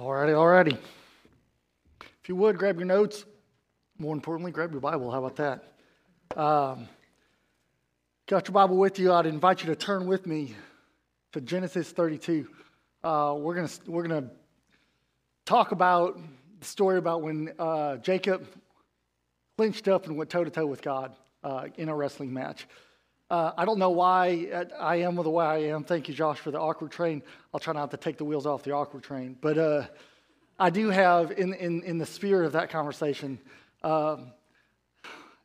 Alrighty, alrighty. If you would, grab your notes. More importantly, grab your Bible. How about that? Um, got your Bible with you? I'd invite you to turn with me to Genesis 32. Uh, we're gonna we're gonna talk about the story about when uh, Jacob clinched up and went toe to toe with God uh, in a wrestling match. Uh, I don't know why I am the way I am. Thank you, Josh, for the awkward train. I'll try not to take the wheels off the awkward train. But uh, I do have, in, in, in the spirit of that conversation, um,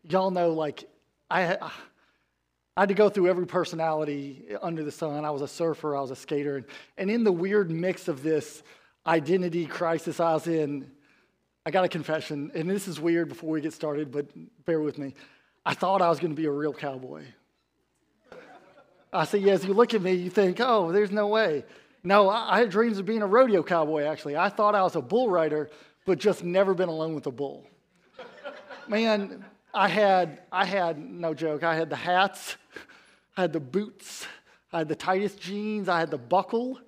y'all know, like, I, I had to go through every personality under the sun. I was a surfer, I was a skater. And, and in the weird mix of this identity crisis I was in, I got a confession. And this is weird before we get started, but bear with me. I thought I was going to be a real cowboy. I see, as you look at me, you think, oh, there's no way. No, I, had dreams of being a rodeo cowboy, actually. I thought I was a bull rider, but just never been alone with a bull. Man, I had, I had, no joke, I had the hats, I had the boots, I had the tightest jeans, I had the buckle.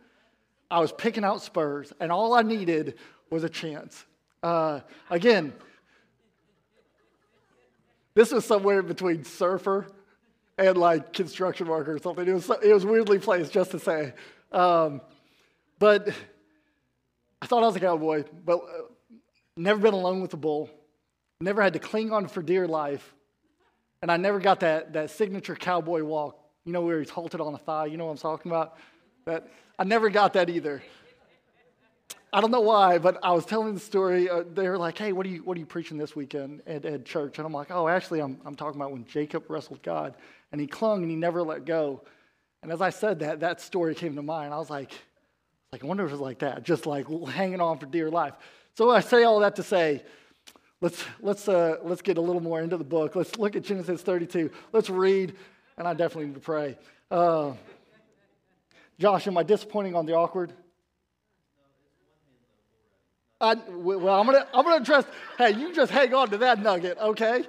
I was picking out spurs, and all I needed was a chance. Uh, again, this was somewhere between surfer and like construction worker or something. It was, it was weirdly placed just to say. Um, but I thought I was a cowboy, but uh, never been alone with a bull, never had to cling on for dear life, and I never got that, that signature cowboy walk, you know, where he's halted on a thigh. You know what I'm talking about? That I never got that either. I don't know why, but I was telling the story. Uh, they were like, "Hey, what are you what are you preaching this weekend at, at church?" And I'm like, "Oh, actually, I'm I'm talking about when Jacob wrestled God." And he clung and he never let go. And as I said that, that story came to mind. I was like, like, I wonder if it was like that, just like hanging on for dear life. So I say all that to say, let's, let's, uh, let's get a little more into the book. Let's look at Genesis 32. Let's read, and I definitely need to pray. Uh, Josh, am I disappointing on the awkward? I, well, I'm gonna I'm gonna address. Hey, you just hang on to that nugget, okay?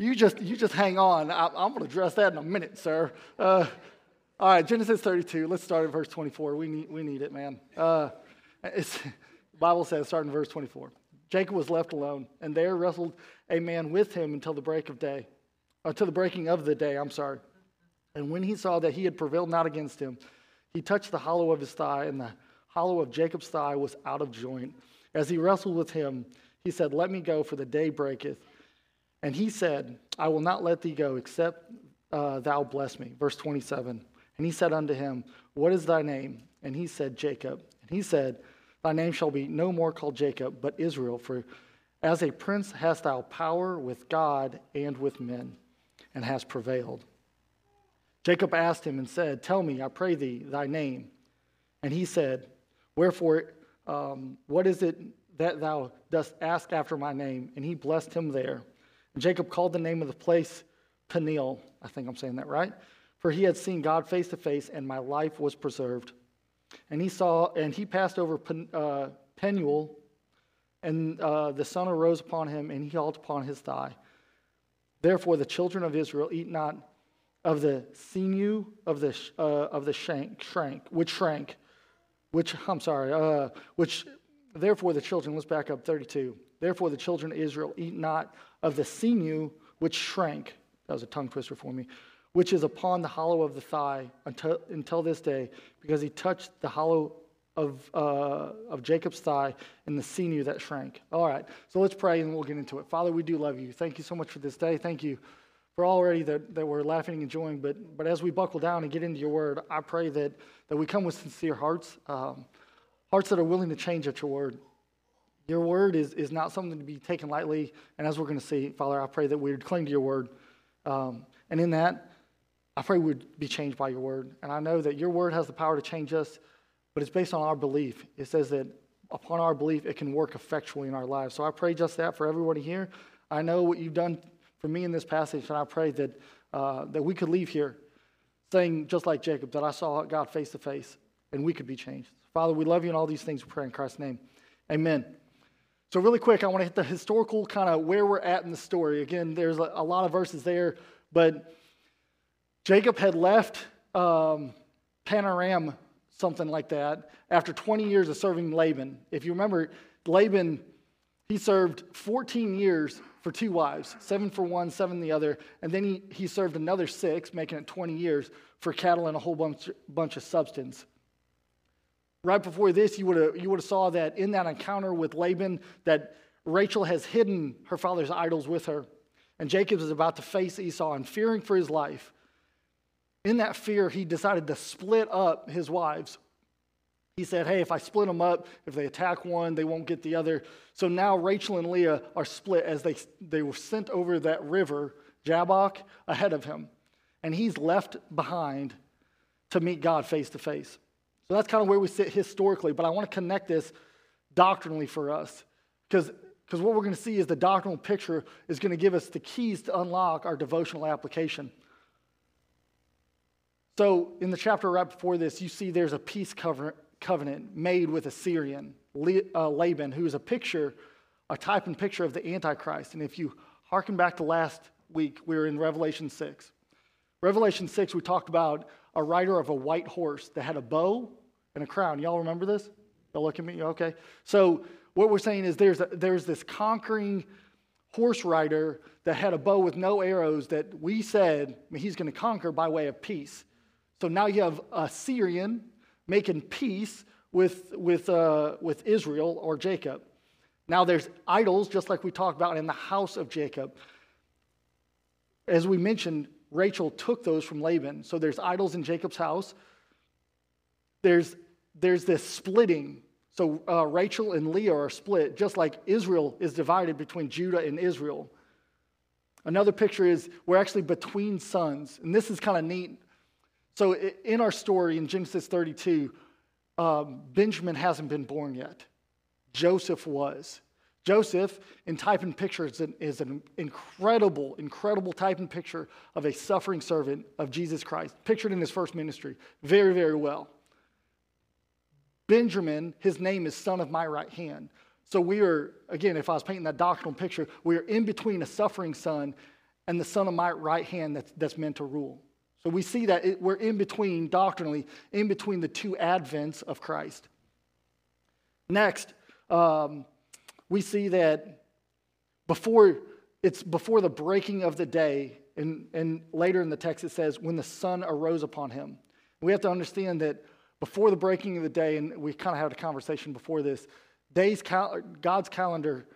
You just, you just hang on. I, am going to address that in a minute, sir. Uh, all right, Genesis 32. Let's start at verse 24. We need, we need it, man. Uh, the Bible says, starting in verse 24. Jacob was left alone, and there wrestled a man with him until the break of day, until the breaking of the day. I'm sorry. And when he saw that he had prevailed not against him, he touched the hollow of his thigh, and the hollow of Jacob's thigh was out of joint. As he wrestled with him, he said, Let me go, for the day breaketh. And he said, I will not let thee go, except uh, thou bless me. Verse 27. And he said unto him, What is thy name? And he said, Jacob. And he said, Thy name shall be no more called Jacob, but Israel, for as a prince hast thou power with God and with men, and hast prevailed. Jacob asked him and said, Tell me, I pray thee, thy name. And he said, Wherefore, um, what is it that thou dost ask after my name? And he blessed him there. Jacob called the name of the place Peniel. I think I'm saying that right. For he had seen God face to face, and my life was preserved. And he saw, and he passed over Pen, uh, Penuel, and uh, the sun arose upon him, and he hauled upon his thigh. Therefore, the children of Israel eat not of the sinew of the uh, of the shank, shrank, which shrank, which I'm sorry, uh, which therefore the children. Let's back up 32. Therefore, the children of Israel eat not of the sinew which shrank. That was a tongue twister for me. Which is upon the hollow of the thigh until, until this day, because he touched the hollow of, uh, of Jacob's thigh and the sinew that shrank. All right, so let's pray and we'll get into it. Father, we do love you. Thank you so much for this day. Thank you for already that, that we're laughing and enjoying. But, but as we buckle down and get into your word, I pray that, that we come with sincere hearts, um, hearts that are willing to change at your word. Your word is, is not something to be taken lightly. And as we're going to see, Father, I pray that we would cling to your word. Um, and in that, I pray we'd be changed by your word. And I know that your word has the power to change us, but it's based on our belief. It says that upon our belief, it can work effectually in our lives. So I pray just that for everybody here. I know what you've done for me in this passage, and I pray that, uh, that we could leave here saying, just like Jacob, that I saw God face to face, and we could be changed. Father, we love you and all these things we pray in Christ's name. Amen. So, really quick, I want to hit the historical kind of where we're at in the story. Again, there's a, a lot of verses there, but Jacob had left um, Paneram something like that, after 20 years of serving Laban. If you remember, Laban, he served 14 years for two wives, seven for one, seven the other, and then he, he served another six, making it 20 years for cattle and a whole bunch, bunch of substance. Right before this, you would have you would have saw that in that encounter with Laban, that Rachel has hidden her father's idols with her, and Jacob is about to face Esau and fearing for his life. In that fear, he decided to split up his wives. He said, Hey, if I split them up, if they attack one, they won't get the other. So now Rachel and Leah are split as they, they were sent over that river, Jabbok, ahead of him. And he's left behind to meet God face to face. So that's kind of where we sit historically, but I want to connect this doctrinally for us. Because because what we're going to see is the doctrinal picture is going to give us the keys to unlock our devotional application. So, in the chapter right before this, you see there's a peace covenant made with a Syrian, uh, Laban, who is a picture, a type and picture of the Antichrist. And if you harken back to last week, we were in Revelation 6. Revelation 6, we talked about a rider of a white horse that had a bow and a crown. Y'all remember this? Y'all look at me? Okay. So what we're saying is there's, a, there's this conquering horse rider that had a bow with no arrows that we said he's going to conquer by way of peace. So now you have a Syrian making peace with, with, uh, with Israel or Jacob. Now there's idols, just like we talked about in the house of Jacob. As we mentioned, Rachel took those from Laban. So there's idols in Jacob's house. There's, there's this splitting. So uh, Rachel and Leah are split, just like Israel is divided between Judah and Israel. Another picture is we're actually between sons. And this is kind of neat. So in our story in Genesis 32, um, Benjamin hasn't been born yet. Joseph was. Joseph, in type and picture, is an, is an incredible, incredible type and picture of a suffering servant of Jesus Christ, pictured in his first ministry very, very well. Benjamin, his name is son of my right hand. So we are, again, if I was painting that doctrinal picture, we are in between a suffering son and the son of my right hand that's, that's meant to rule. So we see that it, we're in between, doctrinally, in between the two advents of Christ. Next, um, we see that before it's before the breaking of the day, and, and later in the text it says, when the sun arose upon him. We have to understand that before the breaking of the day, and we kind of had a conversation before this, days cal- God's calendar,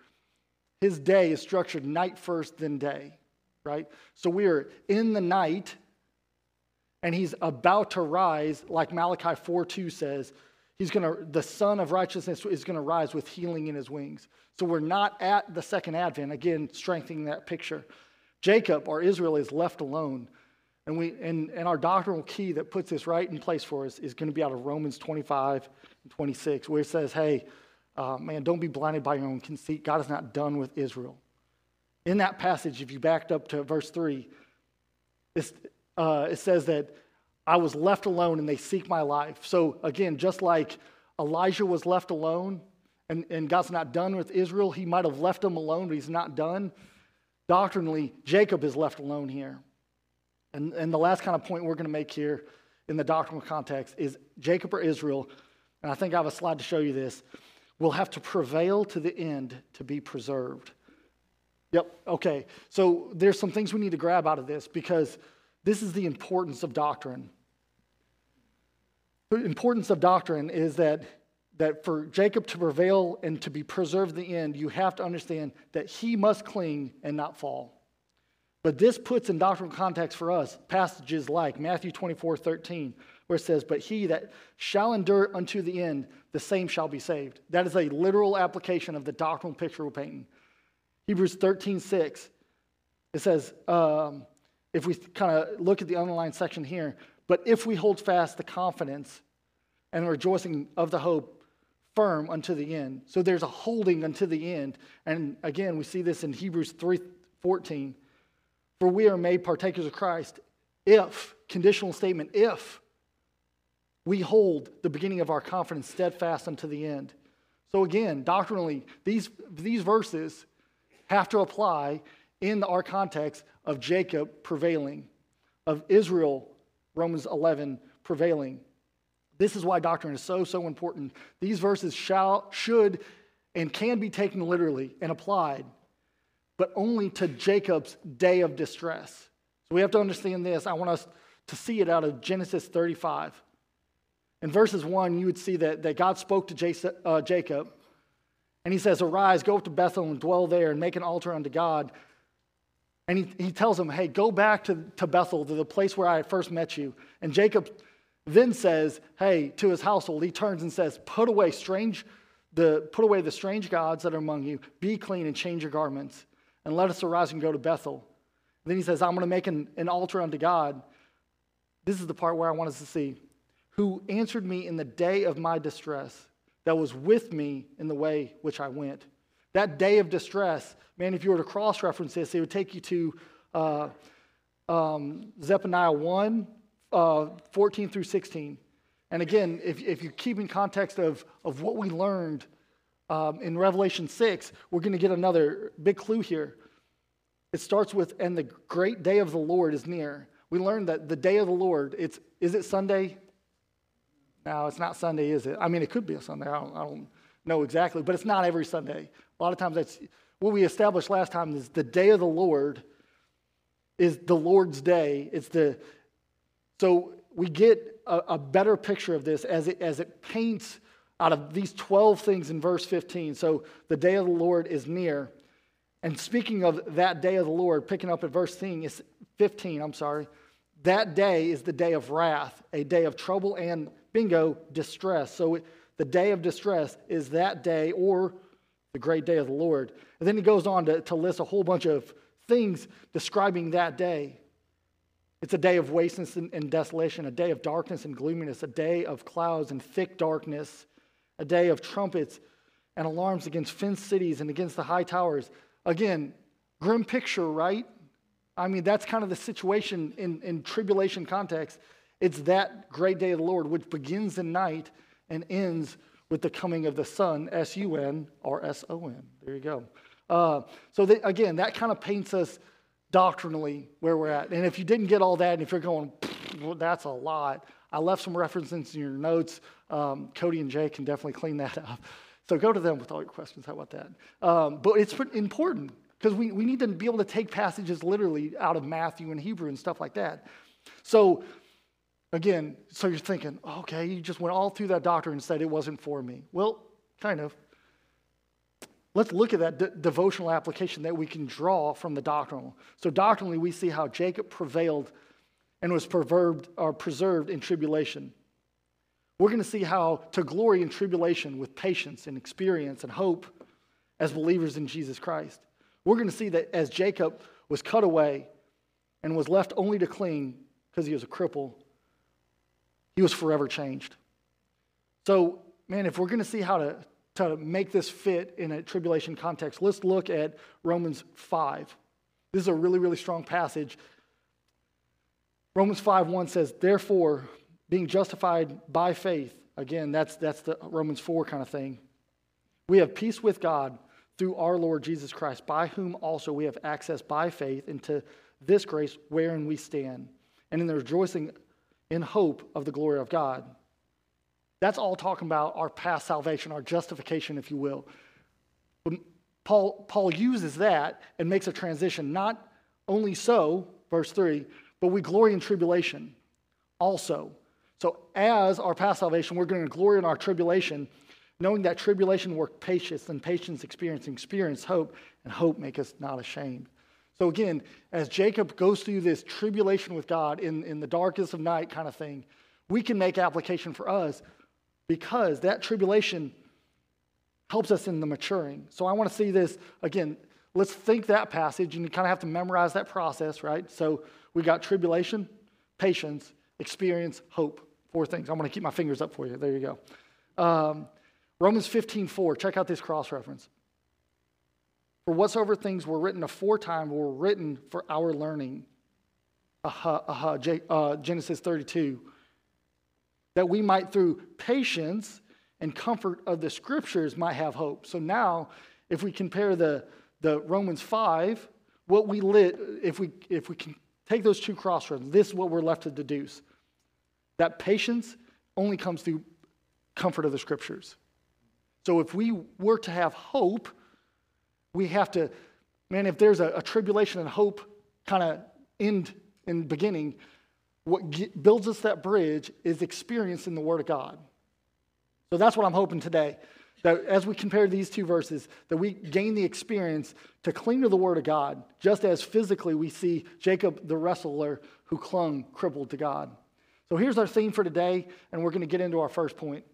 his day is structured night first, then day, right? So we are in the night, and he's about to rise, like Malachi 4 2 says, He's to, the Sun of Righteousness is to rise with healing in his wings. So we're not at the second advent, again, strengthening that picture. Jacob, or Israel, is left alone. And, we, and, and our doctrinal key that puts this right in place for us is going to be out of Romans 25 and 26, where it says, hey, uh, man, don't be blinded by your own conceit. God is not done with Israel. In that passage, if you backed up to verse 3, uh, it says that I was left alone and they seek my life. So, again, just like Elijah was left alone and, and God's not done with Israel, he might have left them alone, but he's not done. Doctrinally, Jacob is left alone here. And, and the last kind of point we're going to make here in the doctrinal context is Jacob or Israel, and I think I have a slide to show you this, will have to prevail to the end to be preserved. Yep, okay. So there's some things we need to grab out of this because this is the importance of doctrine. The importance of doctrine is that, that for Jacob to prevail and to be preserved in the end, you have to understand that he must cling and not fall. But this puts in doctrinal context for us passages like Matthew 24, 13, where it says, But he that shall endure unto the end, the same shall be saved. That is a literal application of the doctrinal picture we're painting. Hebrews 13, 6, it says, um, if we kind of look at the underlined section here, but if we hold fast the confidence and rejoicing of the hope firm unto the end. So there's a holding unto the end. And again, we see this in Hebrews 3:14. For we are made partakers of Christ if, conditional statement, if we hold the beginning of our confidence steadfast unto the end. So again, doctrinally, these, these verses have to apply in our context of Jacob prevailing, of Israel, Romans 11, prevailing. This is why doctrine is so, so important. These verses shall, should, and can be taken literally and applied, but only to Jacob's day of distress. So we have to understand this. I want us to see it out of Genesis 35. In verses 1, you would see that, that God spoke to uh, Jacob, and he says, Arise, go up to Bethel and dwell there and make an altar unto God. And he, he tells him, Hey, go back to, to Bethel, to the place where I first met you. And Jacob then says, Hey, to his household, he turns and says, Put away strange, the, put away the strange gods that are among you, be clean and change your garments, and let us arise and go to Bethel. And then he says, I'm going to make an, an altar unto God. This is the part where I want us to see. Who answered me in the day of my distress, that was with me in the way which I went. That day of distress, man, if you were to cross reference this, it would take you to uh, um, Zephaniah 1, uh, 14 through 16. And again, if, if you keep in context of, of what we learned um, in Revelation 6, we're going to get another big clue here. It starts with, and the great day of the Lord is near. We learned that the day of the Lord, it's, is it Sunday? No, it's not Sunday, is it? I mean, it could be a Sunday. I don't, I don't know exactly, but it's not every Sunday. A lot of times that's what we established last time is the day of the Lord is the Lord's day. It's the so we get a, a better picture of this as it as it paints out of these 12 things in verse 15. So the day of the Lord is near. And speaking of that day of the Lord, picking up at verse 15, I'm sorry, that day is the day of wrath, a day of trouble and, bingo, distress. So the day of distress is that day or the great day of the Lord. And then he goes on to, to list a whole bunch of things describing that day. It's a day of wasteness and, and desolation, a day of darkness and gloominess, a day of clouds and thick darkness, a day of trumpets and alarms against fenced cities and against the high towers. Again, grim picture, right? I mean, that's kind of the situation in, in tribulation context. It's that great day of the Lord, which begins in night and ends with the coming of the Son, S U N or S O N. There you go. Uh, so, again, that kind of paints us doctrinally where we're at. And if you didn't get all that, and if you're going, well, that's a lot, I left some references in your notes. Um, Cody and Jay can definitely clean that up. So go to them with all your questions. How about that? Um, but it's important because we, we need to be able to take passages literally out of Matthew and Hebrew and stuff like that. So Again, so you're thinking, okay, you just went all through that doctrine and said it wasn't for me. Well, kind of. Let's look at that de- devotional application that we can draw from the doctrinal. So, doctrinally, we see how Jacob prevailed and was preserved in tribulation. We're going to see how to glory in tribulation with patience and experience and hope as believers in Jesus Christ. We're going to see that as Jacob was cut away and was left only to cling because he was a cripple, he was forever changed. So, man, if we're going to see how to, to make this fit in a tribulation context, let's look at Romans 5. This is a really, really strong passage. Romans 5 1 says, Therefore, being justified by faith, again, that's, that's the Romans 4 kind of thing. We have peace with God through our Lord Jesus Christ, by whom also we have access by faith into this grace wherein we stand, and in the rejoicing in hope of the glory of God. That's all talking about our past salvation, our justification, if you will. But Paul, Paul uses that and makes a transition. Not only so, verse 3, but we glory in tribulation also. So, as our past salvation, we're going to glory in our tribulation, knowing that tribulation works patience, and patience experience, experience hope, and hope make us not ashamed. So again, as Jacob goes through this tribulation with God in, in the darkest of night kind of thing, we can make application for us because that tribulation helps us in the maturing. So I want to see this again. Let's think that passage, and you kind of have to memorize that process, right? So we got tribulation, patience, experience, hope. Four things. I'm going to keep my fingers up for you. There you go. Um, Romans 15, 4. Check out this cross reference. For whatsoever things were written aforetime were written for our learning. Aha, aha, uh, Genesis 32. That we might, through patience and comfort of the scriptures, might have hope. So now, if we compare the, the Romans 5, what we lit, if we, if we can take those two crossroads, this is what we're left to deduce. That patience only comes through comfort of the scriptures. So if we were to have hope, we have to, man, if there's a, a tribulation and hope kind of end in beginning, what get, builds us that bridge is experience in the Word of God. So that's what I'm hoping today. That as we compare these two verses, that we gain the experience to cling to the Word of God, just as physically we see Jacob the wrestler who clung crippled to God. So here's our theme for today, and we're going to get into our first point.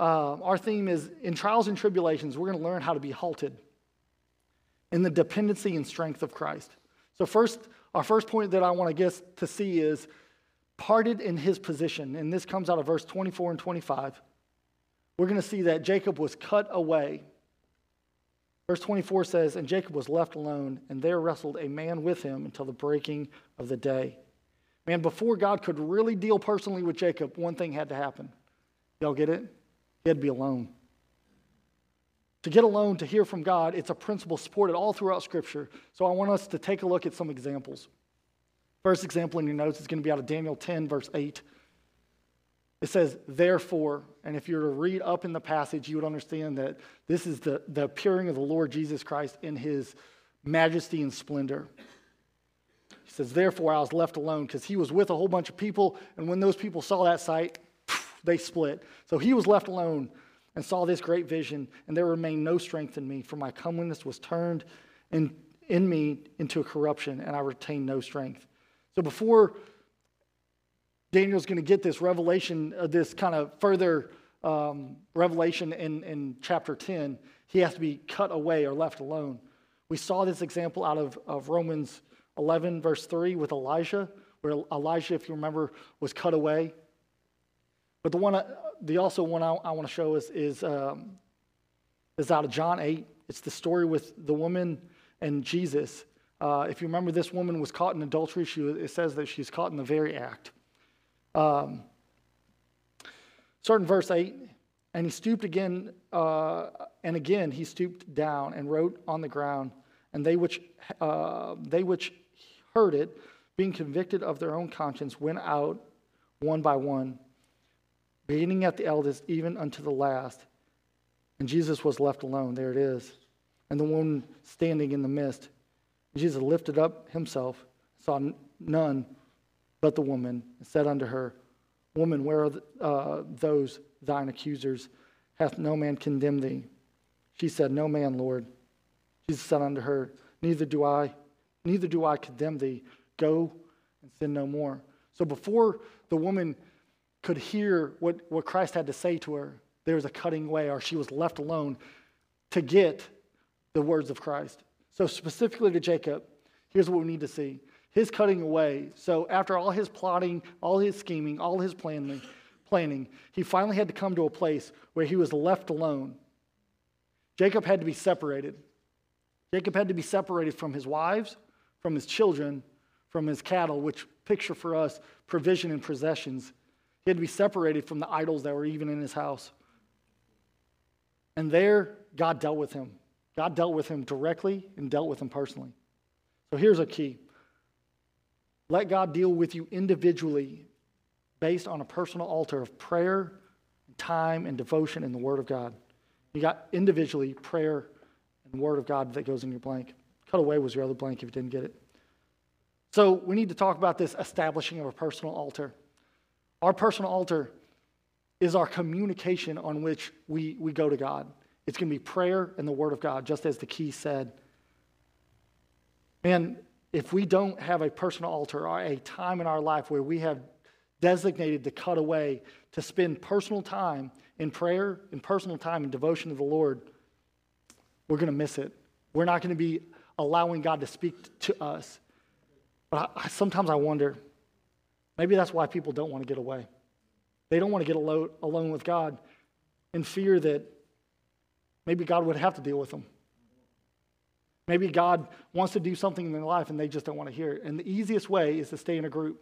Uh, our theme is in trials and tribulations, we're going to learn how to be halted in the dependency and strength of Christ. So, first, our first point that I want to get to see is parted in his position. And this comes out of verse 24 and 25. We're going to see that Jacob was cut away. Verse 24 says, And Jacob was left alone, and there wrestled a man with him until the breaking of the day. Man, before God could really deal personally with Jacob, one thing had to happen. Y'all get it? He had to be alone. To get alone, to hear from God, it's a principle supported all throughout Scripture. So I want us to take a look at some examples. First example in your notes is going to be out of Daniel 10, verse 8. It says, therefore, and if you were to read up in the passage, you would understand that this is the, the appearing of the Lord Jesus Christ in his majesty and splendor. He says, therefore, I was left alone because he was with a whole bunch of people, and when those people saw that sight, they split. So he was left alone and saw this great vision, and there remained no strength in me, for my comeliness was turned in, in me into a corruption, and I retained no strength. So before Daniel's going to get this revelation, uh, this kind of further um, revelation in, in chapter 10, he has to be cut away or left alone. We saw this example out of, of Romans 11, verse 3, with Elijah, where Elijah, if you remember, was cut away. But the one, uh, the also one I, I want to show is, is, um, is out of John 8. It's the story with the woman and Jesus. Uh, if you remember, this woman was caught in adultery. She, it says that she's caught in the very act. Um, starting verse 8, and he stooped again, uh, and again he stooped down and wrote on the ground. And they which, uh, they which heard it, being convicted of their own conscience, went out one by one, beginning at the eldest, even unto the last. And Jesus was left alone. There it is. And the woman standing in the midst. Jesus lifted up himself, saw none but the woman, said unto her, Woman, where are uh, those thine accusers? Hath no man condemned thee? She said, No man, Lord. Jesus said unto her, Neither do I, neither do I condemn thee. Go and sin no more. So before the woman could hear what, what Christ had to say to her, there was a cutting way, or she was left alone to get the words of Christ. So, specifically to Jacob, here's what we need to see his cutting away. So, after all his plotting, all his scheming, all his planning, planning, he finally had to come to a place where he was left alone. Jacob had to be separated. Jacob had to be separated from his wives, from his children, from his cattle, which picture for us provision and possessions. He had to be separated from the idols that were even in his house. And there, God dealt with him. God dealt with him directly and dealt with him personally. So here's a key let God deal with you individually based on a personal altar of prayer, time, and devotion in the Word of God. You got individually prayer and Word of God that goes in your blank. Cut away was your other blank if you didn't get it. So we need to talk about this establishing of a personal altar. Our personal altar is our communication on which we, we go to God. It's going to be prayer and the Word of God, just as the key said. And if we don't have a personal altar or a time in our life where we have designated to cut away to spend personal time in prayer and personal time in devotion to the Lord, we're going to miss it. We're not going to be allowing God to speak to us. But I, sometimes I wonder maybe that's why people don't want to get away. They don't want to get alone with God in fear that Maybe God would have to deal with them. Maybe God wants to do something in their life and they just don't want to hear it. And the easiest way is to stay in a group.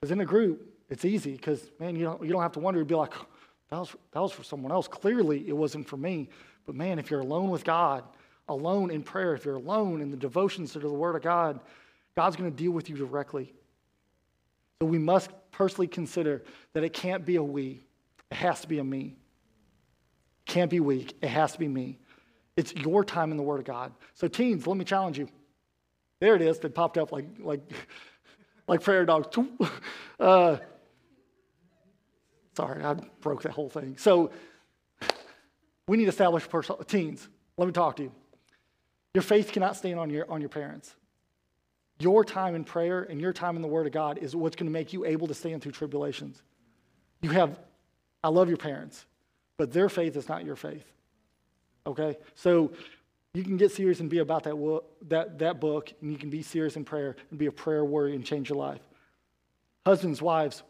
Because in a group, it's easy because, man, you don't, you don't have to wonder. You'd be like, oh, that was, that was for someone else. Clearly, it wasn't for me. But man, if you're alone with God, alone in prayer, if you're alone in the devotions to the Word of God, God's going to deal with you directly. So we must personally consider that it can't be a we, it has to be a me. Can't be we, it has to be me. It's your time in the Word of God. So, teens, let me challenge you. There it is. It popped up like, like, like prayer dogs. Uh, sorry, I broke that whole thing. So, we need to establish personal teens. Let me talk to you. Your faith cannot stand on your, on your parents. Your time in prayer and your time in the Word of God is what's going to make you able to stand through tribulations. You have, I love your parents, but their faith is not your faith. Okay? So you can get serious and be about that, that, that book, and you can be serious in prayer and be a prayer warrior and change your life. Husbands, wives,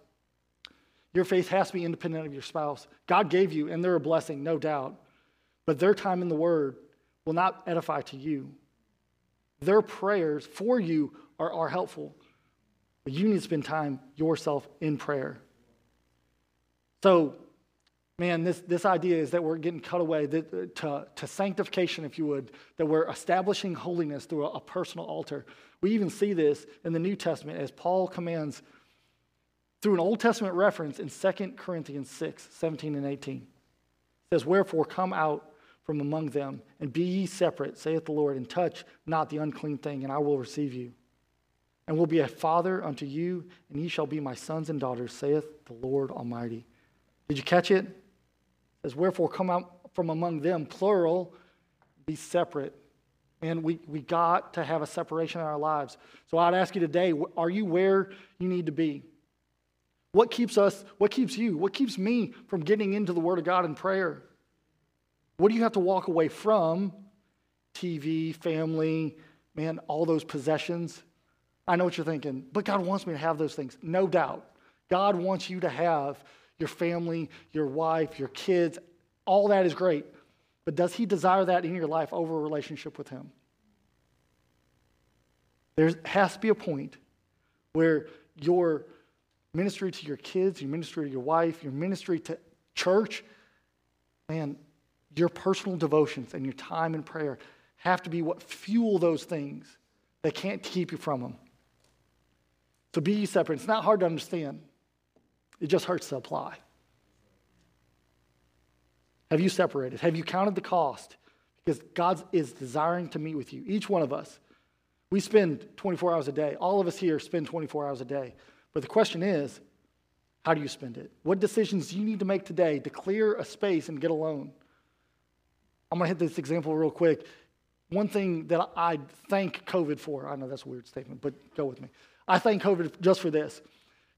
your faith has to be independent of your spouse. God gave you, and they're a blessing, no doubt. But their time in the Word will not edify to you. Their prayers for you are, are helpful, but you need to spend time yourself in prayer. So, man, this, this idea is that we're getting cut away that, uh, to, to sanctification, if you would, that we're establishing holiness through a, a personal altar. We even see this in the New Testament as Paul commands through an Old Testament reference in 2 Corinthians 6 17 and 18. It says, Wherefore come out from among them, and be ye separate, saith the Lord, and touch not the unclean thing, and I will receive you. And will be a father unto you, and ye shall be my sons and daughters, saith the Lord Almighty. Did you catch it? Says, Wherefore come out from among them, plural, be separate. And we, we got to have a separation in our lives. So I'd ask you today, are you where you need to be? What keeps us, what keeps you, what keeps me from getting into the Word of God in prayer? What do you have to walk away from? TV, family, man, all those possessions. I know what you're thinking, but God wants me to have those things. No doubt. God wants you to have your family, your wife, your kids. All that is great. But does He desire that in your life over a relationship with Him? There has to be a point where your ministry to your kids, your ministry to your wife, your ministry to church, man, your personal devotions and your time in prayer have to be what fuel those things. They can't keep you from them. So be separate. It's not hard to understand, it just hurts to apply. Have you separated? Have you counted the cost? Because God is desiring to meet with you, each one of us. We spend 24 hours a day. All of us here spend 24 hours a day. But the question is, how do you spend it? What decisions do you need to make today to clear a space and get alone? I'm going to hit this example real quick. One thing that I thank COVID for, I know that's a weird statement, but go with me. I thank COVID just for this.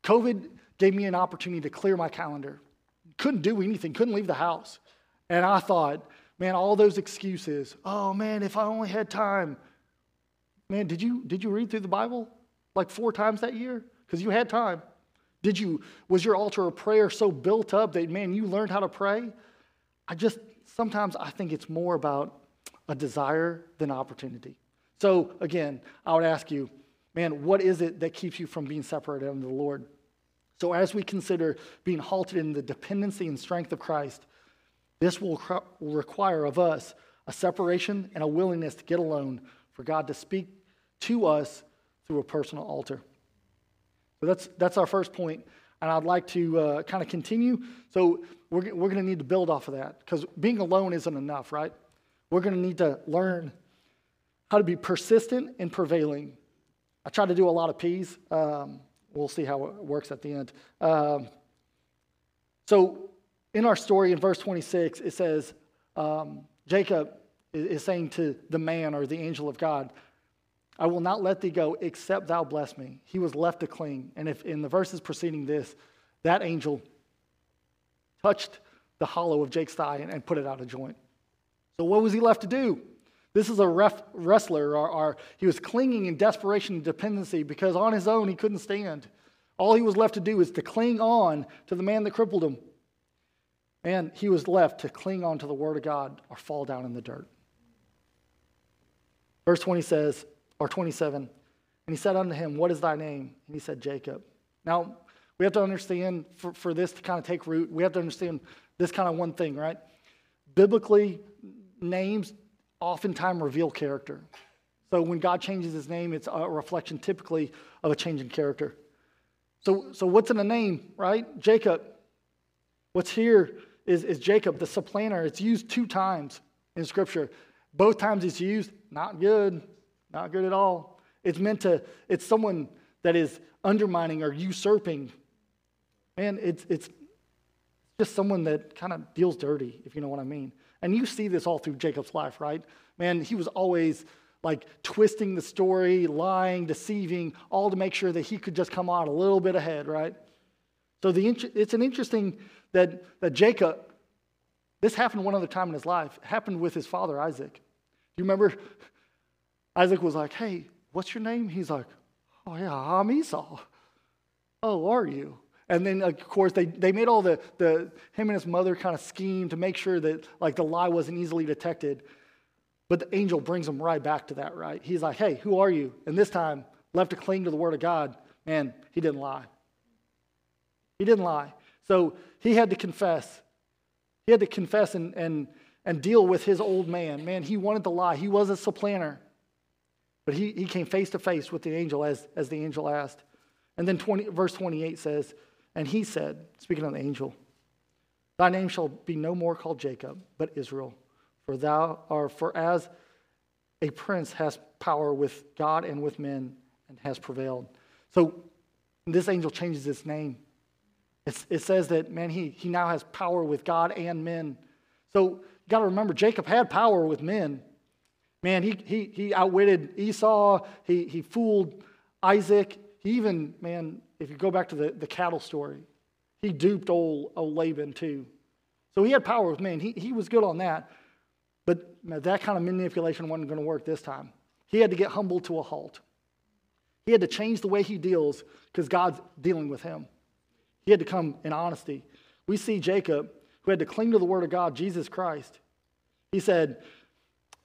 COVID gave me an opportunity to clear my calendar. Couldn't do anything, couldn't leave the house. And I thought, man, all those excuses, oh man, if I only had time. Man, did you, did you read through the Bible like four times that year? Because you had time. Did you, was your altar of prayer so built up that, man, you learned how to pray? I just, sometimes I think it's more about a desire than opportunity. So, again, I would ask you, man, what is it that keeps you from being separated from the Lord? So, as we consider being halted in the dependency and strength of Christ, this will require of us a separation and a willingness to get alone for God to speak to us through a personal altar. So, that's, that's our first point and I'd like to uh, kind of continue. So we're, we're going to need to build off of that because being alone isn't enough, right? We're going to need to learn how to be persistent and prevailing. I try to do a lot of P's. Um, we'll see how it works at the end. Um, so in our story in verse 26, it says um, Jacob is saying to the man or the angel of God, I will not let thee go except thou bless me. He was left to cling. And if in the verses preceding this, that angel touched the hollow of Jake's thigh and, and put it out of joint. So what was he left to do? This is a ref, wrestler, or, or he was clinging in desperation and dependency because on his own he couldn't stand. All he was left to do was to cling on to the man that crippled him. And he was left to cling on to the word of God or fall down in the dirt. Verse 20 says, or 27. And he said unto him, What is thy name? And he said, Jacob. Now, we have to understand, for, for this to kind of take root, we have to understand this kind of one thing, right? Biblically, names oftentimes reveal character. So when God changes his name, it's a reflection typically of a change in character. So, so what's in the name, right? Jacob. What's here is, is Jacob, the supplanter. It's used two times in Scripture. Both times it's used, not good, not good at all. It's meant to, it's someone that is undermining or usurping. And it's, it's just someone that kind of deals dirty, if you know what I mean. And you see this all through Jacob's life, right? Man, he was always like twisting the story, lying, deceiving, all to make sure that he could just come out a little bit ahead, right? So the, it's an interesting that, that Jacob, this happened one other time in his life, happened with his father Isaac. Do you remember? Isaac was like, hey, what's your name? He's like, oh yeah, I'm Esau. Oh, are you? And then, of course, they, they made all the, the, him and his mother kind of scheme to make sure that, like, the lie wasn't easily detected. But the angel brings him right back to that, right? He's like, hey, who are you? And this time, left to cling to the word of God, man, he didn't lie. He didn't lie. So he had to confess. He had to confess and, and, and deal with his old man. Man, he wanted to lie. He was a supplanter. But he, he came face to face with the angel as, as the angel asked. And then 20, verse 28 says, And he said, speaking of the angel, Thy name shall be no more called Jacob, but Israel for thou or for as a prince has power with God and with men and has prevailed. So this angel changes its name. It's, it says that, man, he, he now has power with God and men. So you got to remember, Jacob had power with men. Man, he, he, he outwitted Esau, he, he fooled Isaac. He even, man, if you go back to the, the cattle story, he duped old, old Laban too. So he had power with men. He, he was good on that. But that kind of manipulation wasn't going to work this time. He had to get humbled to a halt. He had to change the way he deals because God's dealing with him. He had to come in honesty. We see Jacob, who had to cling to the word of God, Jesus Christ. He said,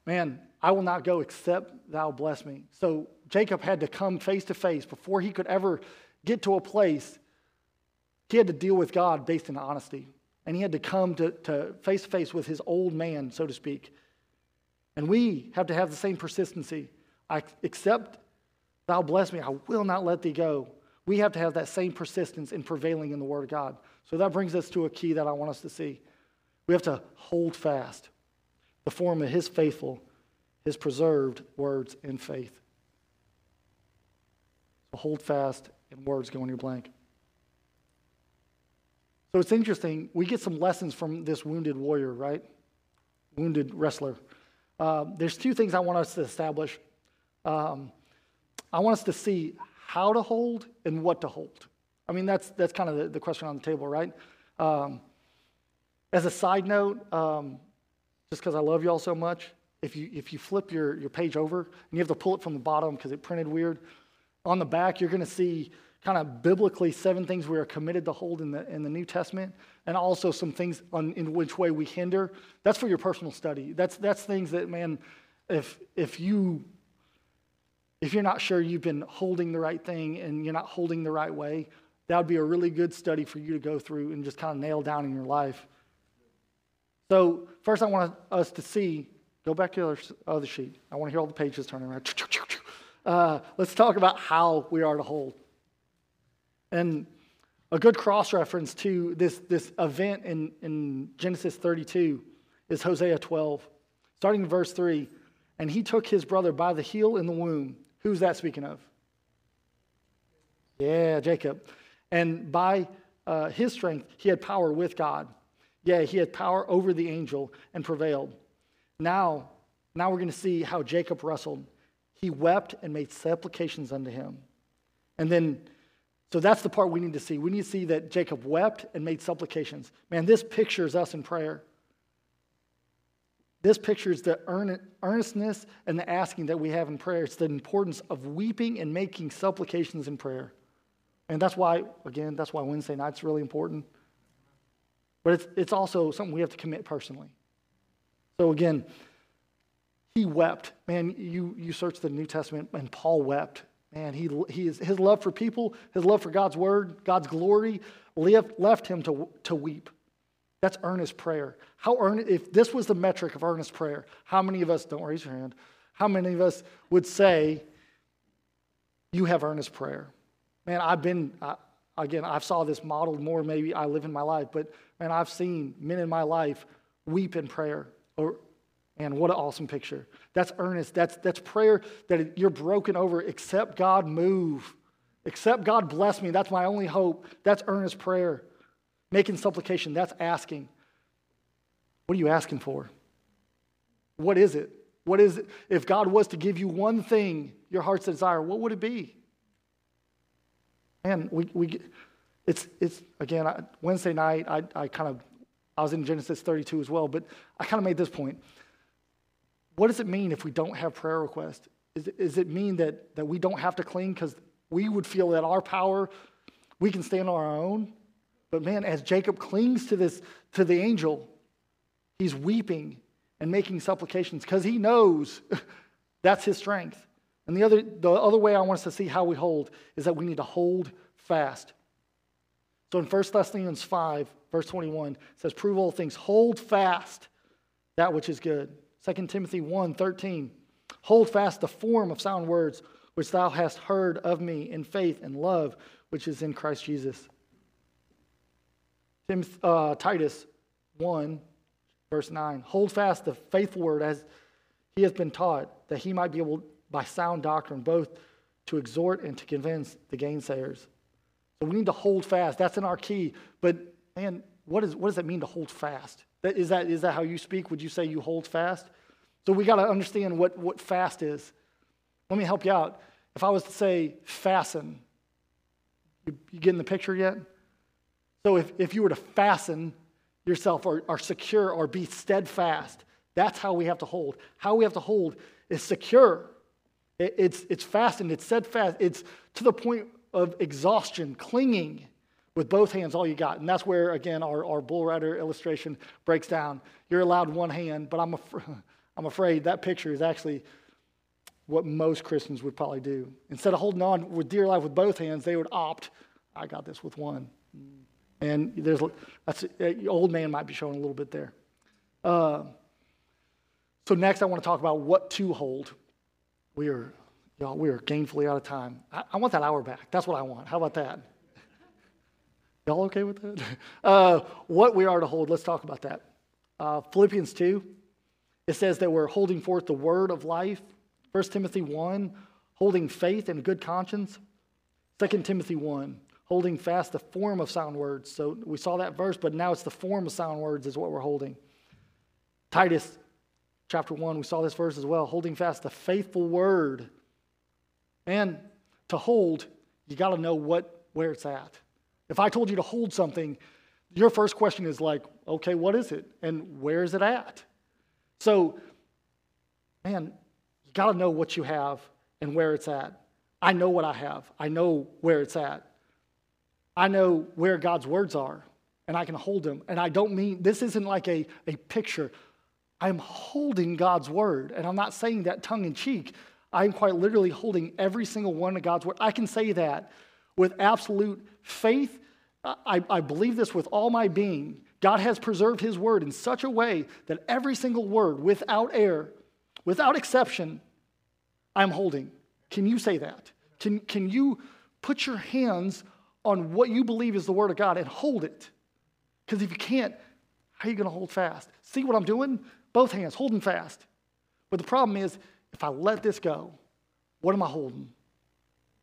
Man, I will not go except thou bless me. So Jacob had to come face to face before he could ever get to a place. He had to deal with God based in honesty and he had to come to, face to face with his old man, so to speak. And we have to have the same persistency. I accept thou bless me, I will not let thee go. We have to have that same persistence in prevailing in the Word of God. So that brings us to a key that I want us to see. We have to hold fast the form of His faithful, His preserved words in faith. So hold fast, and words go in your blank. So it's interesting. We get some lessons from this wounded warrior, right? Wounded wrestler. Uh, there's two things I want us to establish. Um, I want us to see how to hold and what to hold. I mean, that's, that's kind of the, the question on the table, right? Um, as a side note, um, just because I love y'all so much, if you, if you flip your, your page over and you have to pull it from the bottom because it printed weird, on the back you're going to see kind of biblically seven things we are committed to hold in the, in the New Testament, and also some things on, in which way we hinder. That's for your personal study. That's, that's things that, man, if, if you if you're not sure you've been holding the right thing and you're not holding the right way, that would be a really good study for you to go through and just kind of nail down in your life. So, first, I want us to see, go back to the other, other sheet. I want to hear all the pages turning around. Uh, let's talk about how we are to hold. And a good cross reference to this, this event in, in Genesis 32 is Hosea 12, starting in verse 3. And he took his brother by the heel in the womb. Who's that speaking of? Yeah, Jacob. And by uh, his strength, he had power with God. Yeah, he had power over the angel and prevailed. Now, now we're going to see how Jacob wrestled. He wept and made supplications unto him. And then so that's the part we need to see. We need to see that Jacob wept and made supplications. Man, this pictures us in prayer. This pictures the earnestness and the asking that we have in prayer. It's the importance of weeping and making supplications in prayer. And that's why, again, that's why Wednesday night's really important. But it's, it's also something we have to commit personally. So again, he wept. Man, you, you search the New Testament, and Paul wept Man, he, he is, his love for people, his love for God's word, God's glory, left, left him to, to weep. That's earnest prayer. How earnest, if this was the metric of earnest prayer, how many of us, don't raise your hand, how many of us would say, you have earnest prayer? Man, I've been, I, again, I've saw this modeled more, maybe I live in my life, but man, I've seen men in my life weep in prayer. Or, and what an awesome picture. That's earnest. That's, that's prayer that you're broken over. Accept God move. Accept God bless me. That's my only hope. That's earnest prayer. Making supplication, that's asking. What are you asking for? What is it? What is it? If God was to give you one thing, your heart's desire, what would it be? Man, we, we it's, it's again, I, Wednesday night, I, I kind of, I was in Genesis 32 as well, but I kind of made this point. What does it mean if we don't have prayer requests? Is it, mean that, that we don't have to cling because we would feel that our power, we can stand on our own? But man, as Jacob clings to this, to the angel, he's weeping and making supplications because he knows that's his strength. And the other, the other way I want us to see how we hold is that we need to hold fast. So in 1 Thessalonians 5, verse 21, it says, Prove all things, hold fast that which is good. 2 Timothy 1, 13, hold fast the form of sound words which thou hast heard of me in faith and love which is in Christ Jesus. Tim, uh, Titus 1, verse 9, hold fast the faithful word as he has been taught, that he might be able by sound doctrine both to exhort and to convince the gainsayers. So we need to hold fast. That's in our key. But man, what, is, what does that mean to hold fast? Is, that, is that how you speak? Would you say you hold fast? So we got to understand what, what fast is. Let me help you out. If I was to say fasten, you, you getting the picture yet? So if, if you were to fasten yourself or, or secure or be steadfast, that's how we have to hold. How we have to hold is secure. It, it's, it's fastened, it's steadfast, it's to the point of exhaustion, clinging with both hands, all you got. And that's where, again, our, our bull rider illustration breaks down. You're allowed one hand, but I'm, af- I'm afraid that picture is actually what most Christians would probably do. Instead of holding on with dear life with both hands, they would opt, I got this with one. And there's, that's, uh, old man might be showing a little bit there. Uh, so next I want to talk about what to hold. We are Y'all, we are gainfully out of time. I, I, want that hour back. That's what I want. How about that? Y'all okay with that? Uh, what we are to hold, let's talk about that. Uh, Philippians 2, it says that we're holding forth the word of life. 1 Timothy 1, holding faith and good conscience. 2 Timothy 1, holding fast the form of sound words. So we saw that verse, but now it's the form of sound words is what we're holding. Titus chapter 1, we saw this verse as well, holding fast the faithful word and to hold, you got to know what where it's at. If I told you to hold something, your first question is like, okay, what is it? And where is it at? So, man, you got to know what you have and where it's at. I know what I have. I know where it's at. I know where God's words are, and I can hold them. And I don't mean, this isn't like a, a picture. I'm holding God's word, and I'm not saying that tongue in cheek. I'm quite literally holding every single one of God's word. I can say that with absolute faith. I, I believe this with all my being. God has preserved his word in such a way that every single word, without error, without exception, I'm holding. Can you say that? Can, can you put your hands on what you believe is the word of God and hold it? Because if you can't, how are you going to hold fast? See what I'm doing? Both hands, holding fast. But the problem is, if I let this go, what am I holding?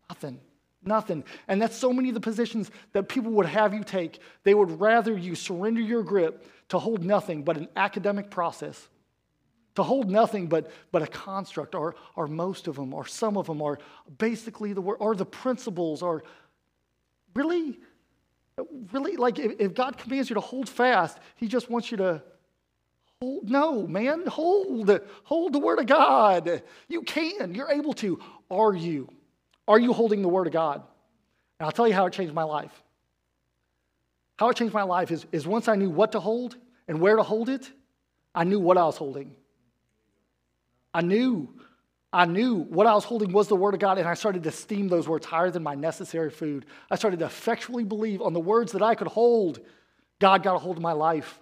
Nothing. Nothing. And that's so many of the positions that people would have you take. They would rather you surrender your grip to hold nothing but an academic process, to hold nothing but, but a construct, or, or most of them, or some of them, are basically the word, or the principles, or really, really, like if, if God commands you to hold fast, He just wants you to Hold, no, man, hold. Hold the Word of God. You can. You're able to. Are you? Are you holding the Word of God? And I'll tell you how it changed my life. How it changed my life is, is once I knew what to hold and where to hold it, I knew what I was holding. I knew. I knew what I was holding was the Word of God, and I started to esteem those words higher than my necessary food. I started to effectually believe on the words that I could hold. God got a hold of my life.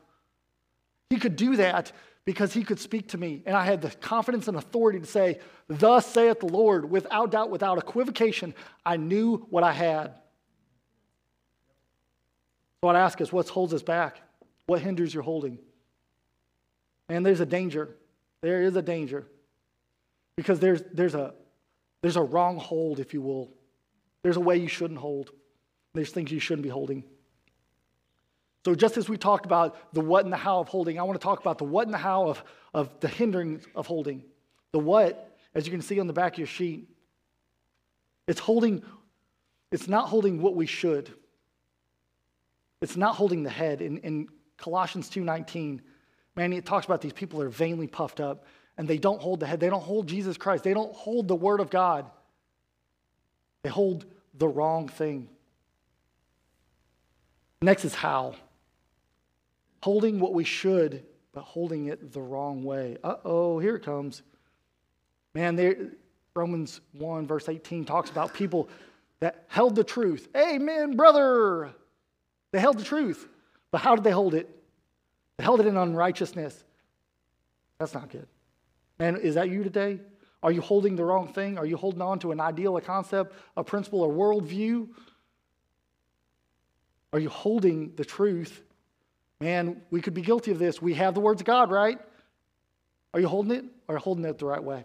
He could do that because he could speak to me. And I had the confidence and authority to say, Thus saith the Lord, without doubt, without equivocation. I knew what I had. So I'd ask us, what holds us back? What hinders your holding? And there's a danger. There is a danger. Because there's, there's, a, there's a wrong hold, if you will. There's a way you shouldn't hold. There's things you shouldn't be holding. So, just as we talked about the what and the how of holding, I want to talk about the what and the how of, of the hindering of holding. The what, as you can see on the back of your sheet, it's holding, it's not holding what we should. It's not holding the head. In, in Colossians 2.19, man, it talks about these people are vainly puffed up and they don't hold the head. They don't hold Jesus Christ. They don't hold the Word of God. They hold the wrong thing. Next is how holding what we should, but holding it the wrong way. Uh oh, here it comes. Man, there, Romans 1, verse 18 talks about people that held the truth. Amen, brother. They held the truth. But how did they hold it? They held it in unrighteousness. That's not good. Man, is that you today? Are you holding the wrong thing? Are you holding on to an ideal, a concept, a principle, a worldview? Are you holding the truth Man, we could be guilty of this. We have the words of God, right? Are you holding it or holding it the right way?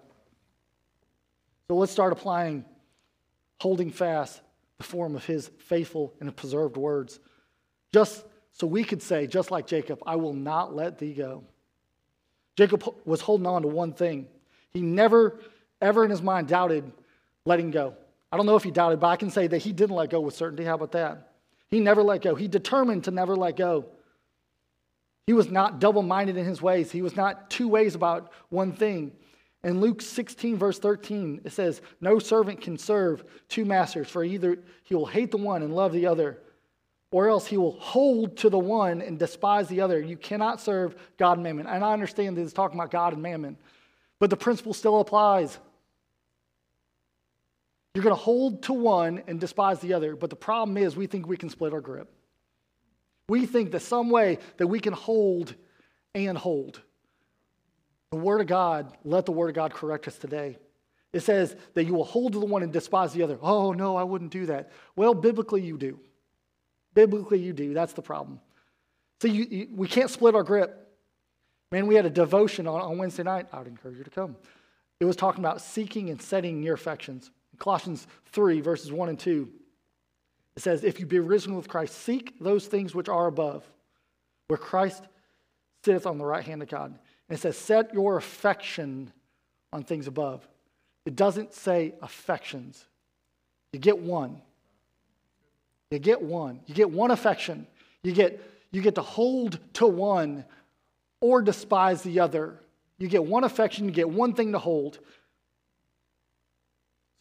So let's start applying holding fast the form of his faithful and preserved words. Just so we could say, just like Jacob, I will not let thee go. Jacob was holding on to one thing. He never, ever in his mind doubted letting go. I don't know if he doubted, but I can say that he didn't let go with certainty. How about that? He never let go. He determined to never let go. He was not double minded in his ways, he was not two ways about one thing. In Luke 16, verse 13, it says, No servant can serve two masters, for either he will hate the one and love the other, or else he will hold to the one and despise the other. You cannot serve God and mammon. And I understand that it's talking about God and mammon, but the principle still applies. You're going to hold to one and despise the other, but the problem is we think we can split our grip. We think that some way that we can hold and hold. The Word of God, let the Word of God correct us today. It says that you will hold to the one and despise the other. Oh, no, I wouldn't do that. Well, biblically, you do. Biblically, you do. That's the problem. So you, you, we can't split our grip. Man, we had a devotion on, on Wednesday night. I would encourage you to come. It was talking about seeking and setting your affections. Colossians 3, verses 1 and 2. It says, If you be risen with Christ, seek those things which are above, where Christ sitteth on the right hand of God. And it says, Set your affection on things above. It doesn't say affections. You get one. You get one. You get one affection. You get, you get to hold to one or despise the other. You get one affection, you get one thing to hold.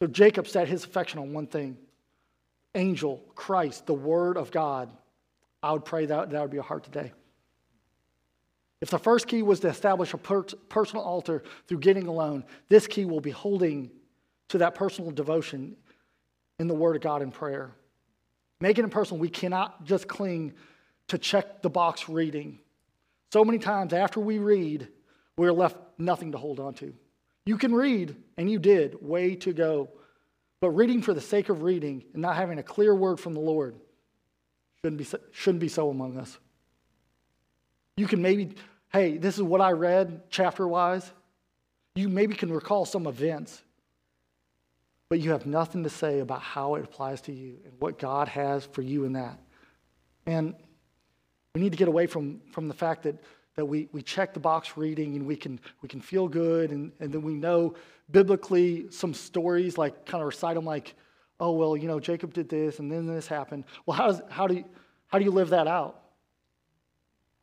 So Jacob set his affection on one thing angel, Christ, the Word of God, I would pray that that would be a heart today. If the first key was to establish a per- personal altar through getting alone, this key will be holding to that personal devotion in the Word of God in prayer. Making it personal, we cannot just cling to check the box reading. So many times after we read, we're left nothing to hold on to. You can read, and you did, way to go. But reading for the sake of reading and not having a clear word from the Lord shouldn't be, shouldn't be so among us. You can maybe, hey, this is what I read chapter wise. You maybe can recall some events, but you have nothing to say about how it applies to you and what God has for you in that. And we need to get away from, from the fact that, that we, we check the box reading and we can, we can feel good and, and then we know biblically some stories, like kind of recite them like, oh, well, you know, Jacob did this and then this happened. Well, how, does, how, do, you, how do you live that out?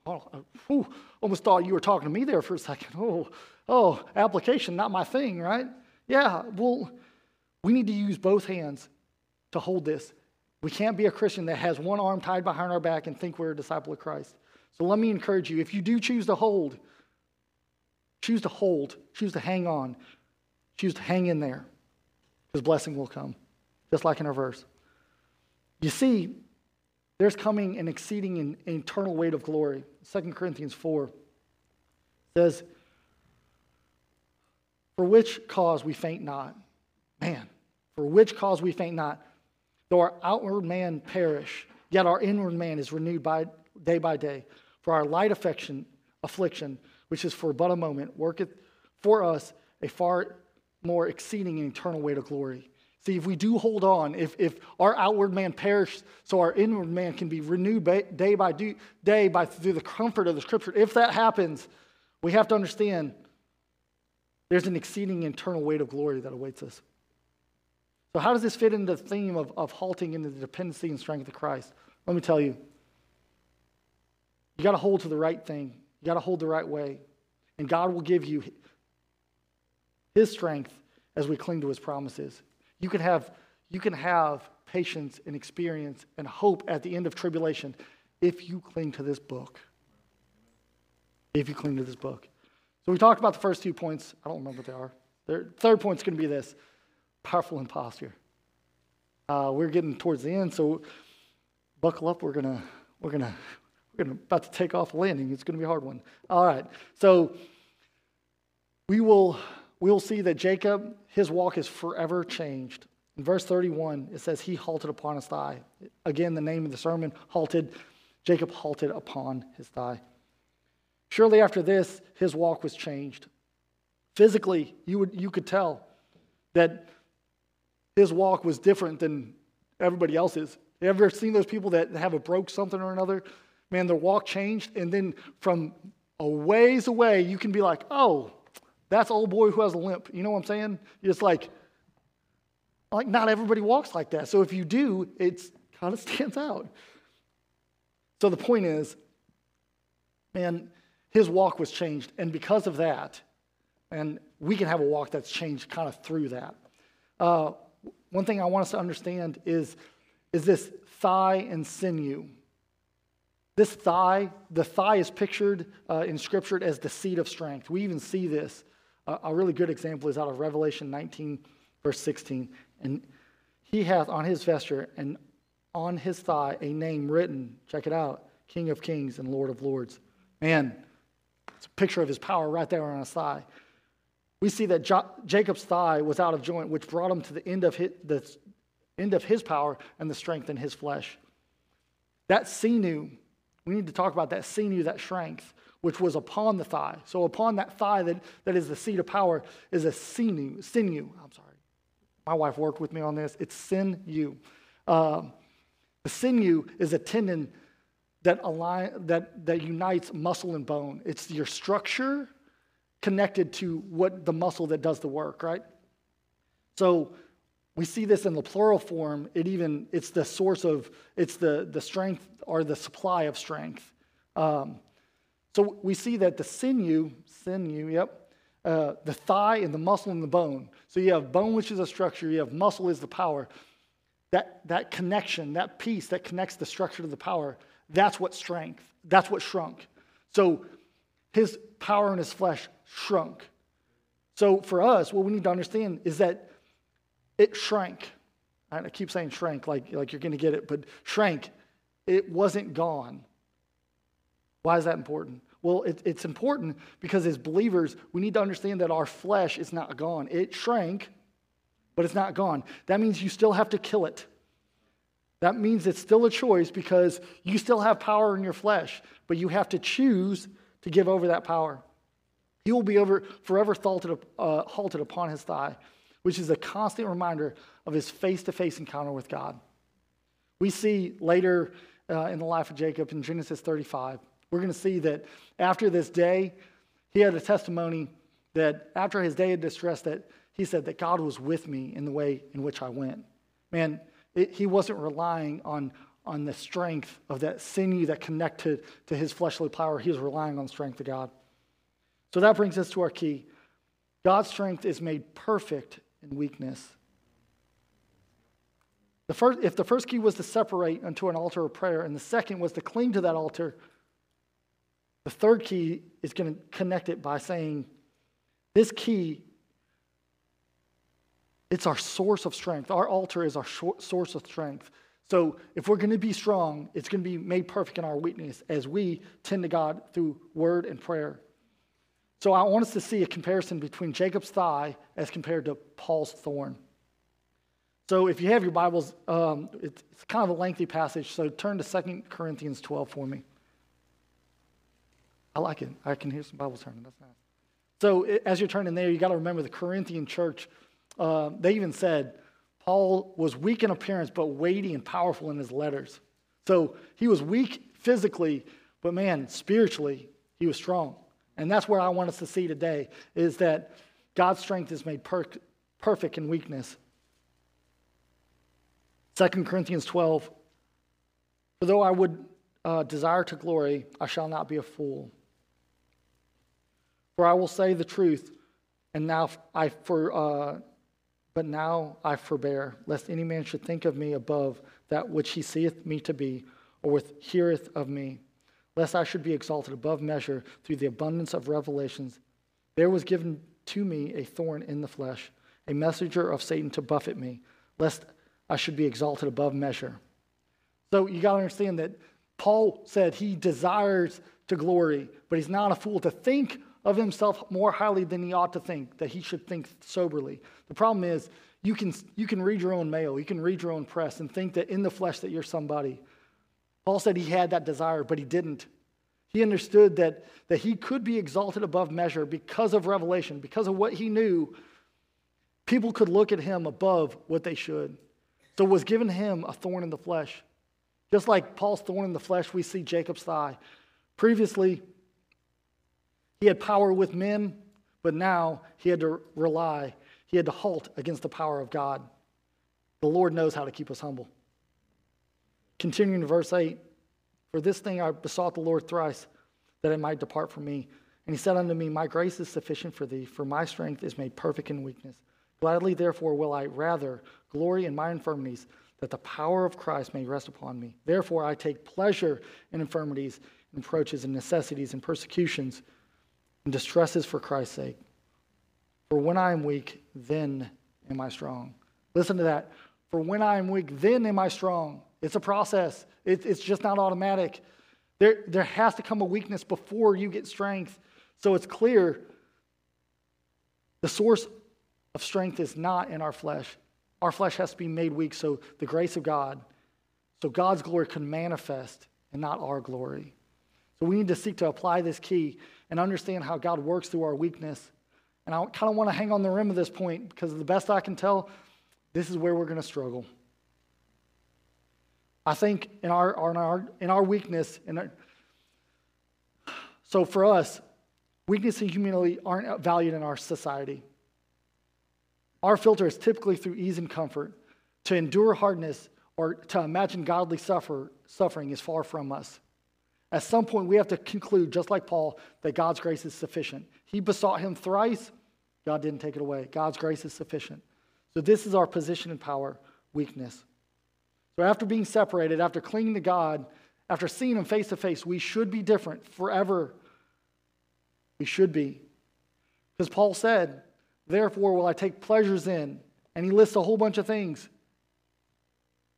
Oh, uh, whew, almost thought you were talking to me there for a second. Oh, oh, application, not my thing, right? Yeah, well, we need to use both hands to hold this. We can't be a Christian that has one arm tied behind our back and think we're a disciple of Christ. So let me encourage you if you do choose to hold, choose to hold, choose to hang on, Choose to hang in there. His blessing will come, just like in our verse. You see, there's coming an exceeding and eternal weight of glory. 2 Corinthians 4 says, For which cause we faint not. Man, for which cause we faint not. Though our outward man perish, Yet our inward man is renewed by day by day. For our light affection, affliction, which is for but a moment, worketh for us a far more exceeding and eternal weight of glory. See, if we do hold on, if, if our outward man perished so our inward man can be renewed day by day by through the comfort of the scripture, if that happens, we have to understand there's an exceeding eternal weight of glory that awaits us. So, how does this fit into the theme of, of halting into the dependency and strength of Christ? Let me tell you. You got to hold to the right thing, you got to hold the right way. And God will give you His strength as we cling to His promises. You can have, you can have patience and experience and hope at the end of tribulation if you cling to this book. If you cling to this book. So we talked about the first two points. I don't remember what they are. The third point's going to be this powerful imposture. Uh, we're getting towards the end, so buckle up. We're gonna we're gonna gonna about to take off landing. It's gonna be a hard one. All right. So we will we will see that Jacob, his walk is forever changed. In verse 31, it says, He halted upon his thigh. Again, the name of the sermon, halted. Jacob halted upon his thigh. Surely after this, his walk was changed. Physically, you, would, you could tell that his walk was different than everybody else's. You ever seen those people that have a broke something or another? Man, their walk changed, and then from a ways away, you can be like, oh, that's old boy who has a limp. You know what I'm saying? It's like, like not everybody walks like that. So if you do, it kind of stands out. So the point is, man, his walk was changed. And because of that, and we can have a walk that's changed kind of through that. Uh, one thing I want us to understand is, is this thigh and sinew. This thigh, the thigh is pictured uh, in Scripture as the seat of strength. We even see this a really good example is out of Revelation 19, verse 16. And he hath on his vesture and on his thigh a name written, check it out, King of Kings and Lord of Lords. Man, it's a picture of his power right there on his thigh. We see that jo- Jacob's thigh was out of joint, which brought him to the end of his, the end of his power and the strength in his flesh. That sinew, we need to talk about that sinew, that strength which was upon the thigh. So upon that thigh that, that is the seat of power is a sinew. Sinew. I'm sorry. My wife worked with me on this. It's sinew. Uh, the sinew is a tendon that, align, that, that unites muscle and bone. It's your structure connected to what the muscle that does the work, right? So we see this in the plural form. It even it's the source of it's the the strength or the supply of strength. Um, so we see that the sinew, sinew, yep, uh, the thigh and the muscle and the bone. So you have bone, which is a structure, you have muscle is the power. That, that connection, that piece that connects the structure to the power, that's what strength, that's what shrunk. So his power in his flesh shrunk. So for us, what we need to understand is that it shrank. I keep saying shrank like, like you're going to get it, but shrank. It wasn't gone. Why is that important? Well, it, it's important because as believers, we need to understand that our flesh is not gone. It shrank, but it's not gone. That means you still have to kill it. That means it's still a choice because you still have power in your flesh, but you have to choose to give over that power. He will be over, forever halted, uh, halted upon his thigh, which is a constant reminder of his face to face encounter with God. We see later uh, in the life of Jacob in Genesis 35 we're going to see that after this day, he had a testimony that after his day of distress, that he said that God was with me in the way in which I went. Man, it, he wasn't relying on, on the strength of that sinew that connected to his fleshly power. He was relying on the strength of God. So that brings us to our key. God's strength is made perfect in weakness. The first, if the first key was to separate unto an altar of prayer, and the second was to cling to that altar the third key is going to connect it by saying this key, it's our source of strength. Our altar is our source of strength. So if we're going to be strong, it's going to be made perfect in our weakness as we tend to God through word and prayer. So I want us to see a comparison between Jacob's thigh as compared to Paul's thorn. So if you have your Bibles, um, it's, kind of a lengthy passage, so turn to 2 Corinthians 12 for me. I like it. I can hear some Bibles turning. That's nice. So as you're turning there, you got to remember the Corinthian church. Uh, they even said Paul was weak in appearance, but weighty and powerful in his letters. So he was weak physically, but man, spiritually, he was strong. And that's where I want us to see today is that God's strength is made per- perfect in weakness. 2 Corinthians 12 For though I would uh, desire to glory, I shall not be a fool. For I will say the truth, and now I for uh, but now I forbear, lest any man should think of me above that which he seeth me to be, or with heareth of me, lest I should be exalted above measure through the abundance of revelations. There was given to me a thorn in the flesh, a messenger of Satan to buffet me, lest I should be exalted above measure. So you got to understand that Paul said he desires to glory, but he's not a fool to think of himself more highly than he ought to think, that he should think soberly. The problem is, you can, you can read your own mail, you can read your own press, and think that in the flesh that you're somebody. Paul said he had that desire, but he didn't. He understood that, that he could be exalted above measure because of revelation, because of what he knew. People could look at him above what they should. So it was given him a thorn in the flesh. Just like Paul's thorn in the flesh, we see Jacob's thigh. Previously, he had power with men, but now he had to rely, he had to halt against the power of God. The Lord knows how to keep us humble. Continuing to verse 8 For this thing I besought the Lord thrice, that it might depart from me. And he said unto me, My grace is sufficient for thee, for my strength is made perfect in weakness. Gladly, therefore, will I rather glory in my infirmities, that the power of Christ may rest upon me. Therefore, I take pleasure in infirmities, and reproaches, and necessities, and persecutions and distresses for Christ's sake. For when I am weak, then am I strong. Listen to that. For when I am weak, then am I strong. It's a process, it, it's just not automatic. There, there has to come a weakness before you get strength. So it's clear the source of strength is not in our flesh. Our flesh has to be made weak so the grace of God, so God's glory can manifest and not our glory. So we need to seek to apply this key and understand how God works through our weakness. And I kind of want to hang on the rim of this point because the best I can tell, this is where we're going to struggle. I think in our, in our, in our weakness, in our, so for us, weakness and humility aren't valued in our society. Our filter is typically through ease and comfort. To endure hardness or to imagine godly suffer, suffering is far from us. At some point, we have to conclude, just like Paul, that God's grace is sufficient. He besought him thrice, God didn't take it away. God's grace is sufficient. So, this is our position and power weakness. So, after being separated, after clinging to God, after seeing Him face to face, we should be different forever. We should be. Because Paul said, Therefore, will I take pleasures in. And he lists a whole bunch of things.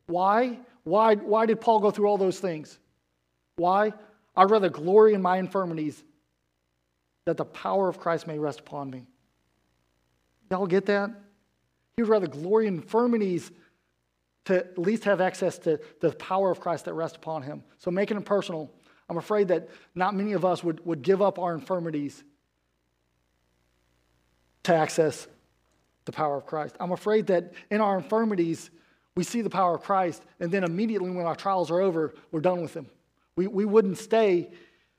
Why? Why, why did Paul go through all those things? Why? I'd rather glory in my infirmities that the power of Christ may rest upon me. Y'all get that? He would rather glory in infirmities to at least have access to the power of Christ that rests upon him. So making it personal, I'm afraid that not many of us would, would give up our infirmities to access the power of Christ. I'm afraid that in our infirmities, we see the power of Christ, and then immediately when our trials are over, we're done with Him. We, we wouldn't stay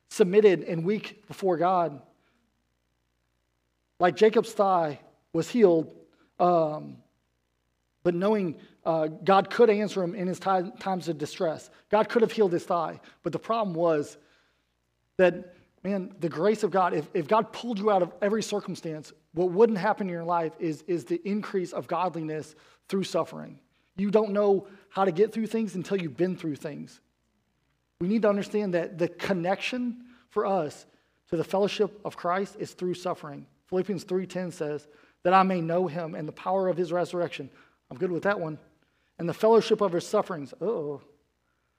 submitted and weak before God. Like Jacob's thigh was healed, um, but knowing uh, God could answer him in his time, times of distress. God could have healed his thigh, but the problem was that, man, the grace of God, if, if God pulled you out of every circumstance, what wouldn't happen in your life is, is the increase of godliness through suffering. You don't know how to get through things until you've been through things. We need to understand that the connection for us to the fellowship of Christ is through suffering. Philippians 3:10 says, "That I may know him and the power of his resurrection." I'm good with that one. And the fellowship of his sufferings. Oh.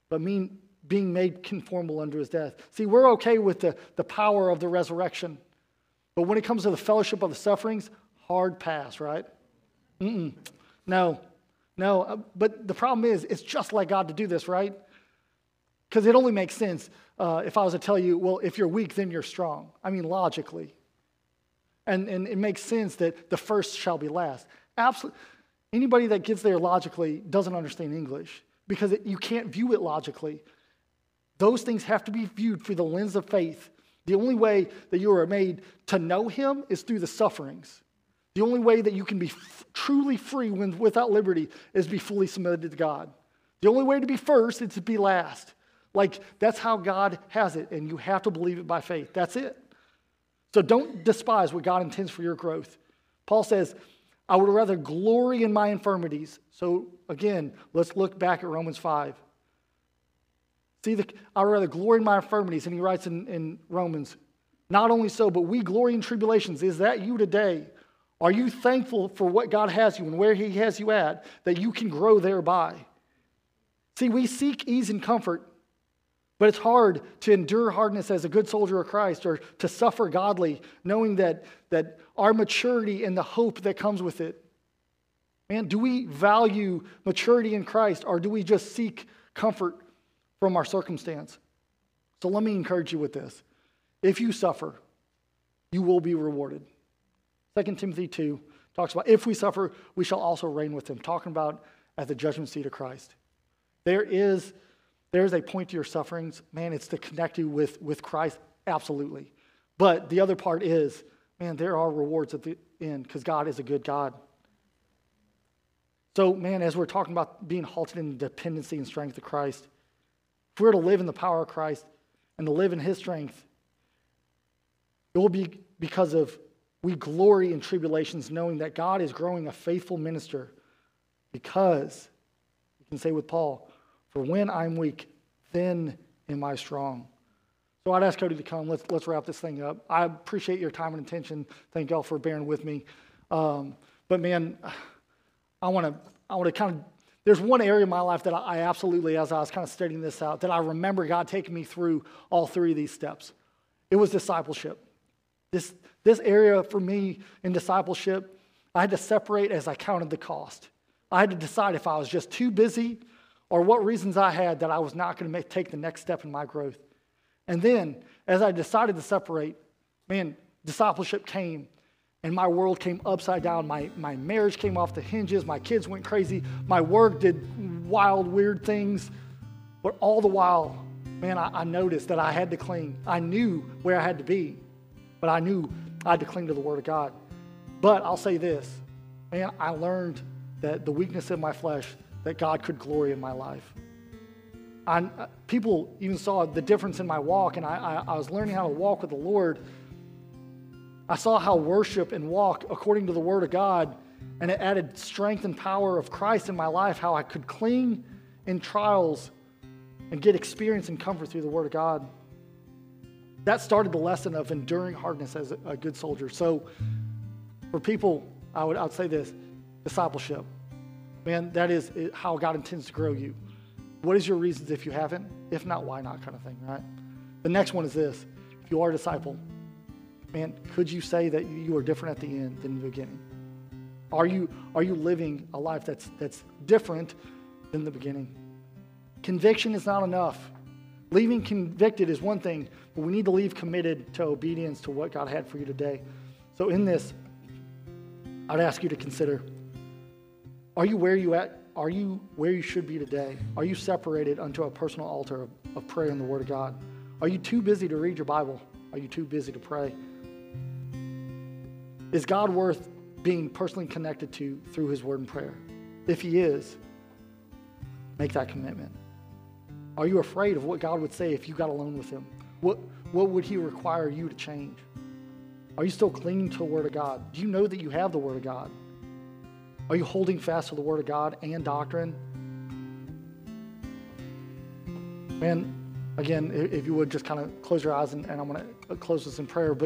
But mean being made conformable unto his death. See, we're okay with the, the power of the resurrection. But when it comes to the fellowship of the sufferings, hard pass, right? Mm-mm. No. No, uh, but the problem is, it's just like God to do this, right? Because it only makes sense uh, if I was to tell you, well, if you're weak, then you're strong. I mean, logically. And, and it makes sense that the first shall be last. Absolutely. Anybody that gets there logically doesn't understand English because it, you can't view it logically. Those things have to be viewed through the lens of faith. The only way that you are made to know Him is through the sufferings. The only way that you can be f- truly free when, without liberty is to be fully submitted to God. The only way to be first is to be last. Like, that's how God has it, and you have to believe it by faith. That's it. So don't despise what God intends for your growth. Paul says, I would rather glory in my infirmities. So again, let's look back at Romans 5. See, the, I would rather glory in my infirmities. And he writes in, in Romans, not only so, but we glory in tribulations. Is that you today? Are you thankful for what God has you and where he has you at that you can grow thereby? See, we seek ease and comfort but it's hard to endure hardness as a good soldier of Christ or to suffer godly, knowing that, that our maturity and the hope that comes with it. Man, do we value maturity in Christ or do we just seek comfort from our circumstance? So let me encourage you with this. If you suffer, you will be rewarded. 2 Timothy 2 talks about if we suffer, we shall also reign with him, talking about at the judgment seat of Christ. There is there's a point to your sufferings. Man, it's to connect you with, with Christ, absolutely. But the other part is, man, there are rewards at the end because God is a good God. So, man, as we're talking about being halted in dependency and strength of Christ, if we're to live in the power of Christ and to live in his strength, it will be because of we glory in tribulations, knowing that God is growing a faithful minister because, you can say with Paul, for when I'm weak, then am I strong. So I'd ask Cody to come. Let's, let's wrap this thing up. I appreciate your time and attention. Thank y'all for bearing with me. Um, but man, I want to I want to kind of. There's one area in my life that I, I absolutely, as I was kind of studying this out, that I remember God taking me through all three of these steps. It was discipleship. This this area for me in discipleship, I had to separate as I counted the cost. I had to decide if I was just too busy or what reasons I had that I was not going to take the next step in my growth. And then, as I decided to separate, man, discipleship came and my world came upside down. My, my marriage came off the hinges. My kids went crazy. My work did wild, weird things. But all the while, man, I, I noticed that I had to cling. I knew where I had to be, but I knew I had to cling to the Word of God. But I'll say this, man, I learned that the weakness in my flesh, that God could glory in my life. I, uh, people even saw the difference in my walk, and I, I, I was learning how to walk with the Lord. I saw how worship and walk according to the Word of God, and it added strength and power of Christ in my life, how I could cling in trials and get experience and comfort through the Word of God. That started the lesson of enduring hardness as a good soldier. So, for people, I would, I would say this discipleship. Man, that is how God intends to grow you. What is your reasons if you haven't? If not, why not kind of thing, right? The next one is this. If you are a disciple, man, could you say that you are different at the end than the beginning? Are you, are you living a life that's, that's different than the beginning? Conviction is not enough. Leaving convicted is one thing, but we need to leave committed to obedience to what God had for you today. So, in this, I'd ask you to consider are you where you at? Are you where you should be today? Are you separated unto a personal altar of, of prayer in the Word of God? Are you too busy to read your Bible? Are you too busy to pray? Is God worth being personally connected to through His Word and prayer? If He is, make that commitment. Are you afraid of what God would say if you got alone with Him? What, what would He require you to change? Are you still clinging to the Word of God? Do you know that you have the Word of God? Are you holding fast to the Word of God and doctrine? Man, again, if you would just kind of close your eyes and, and I'm going to close this in prayer. But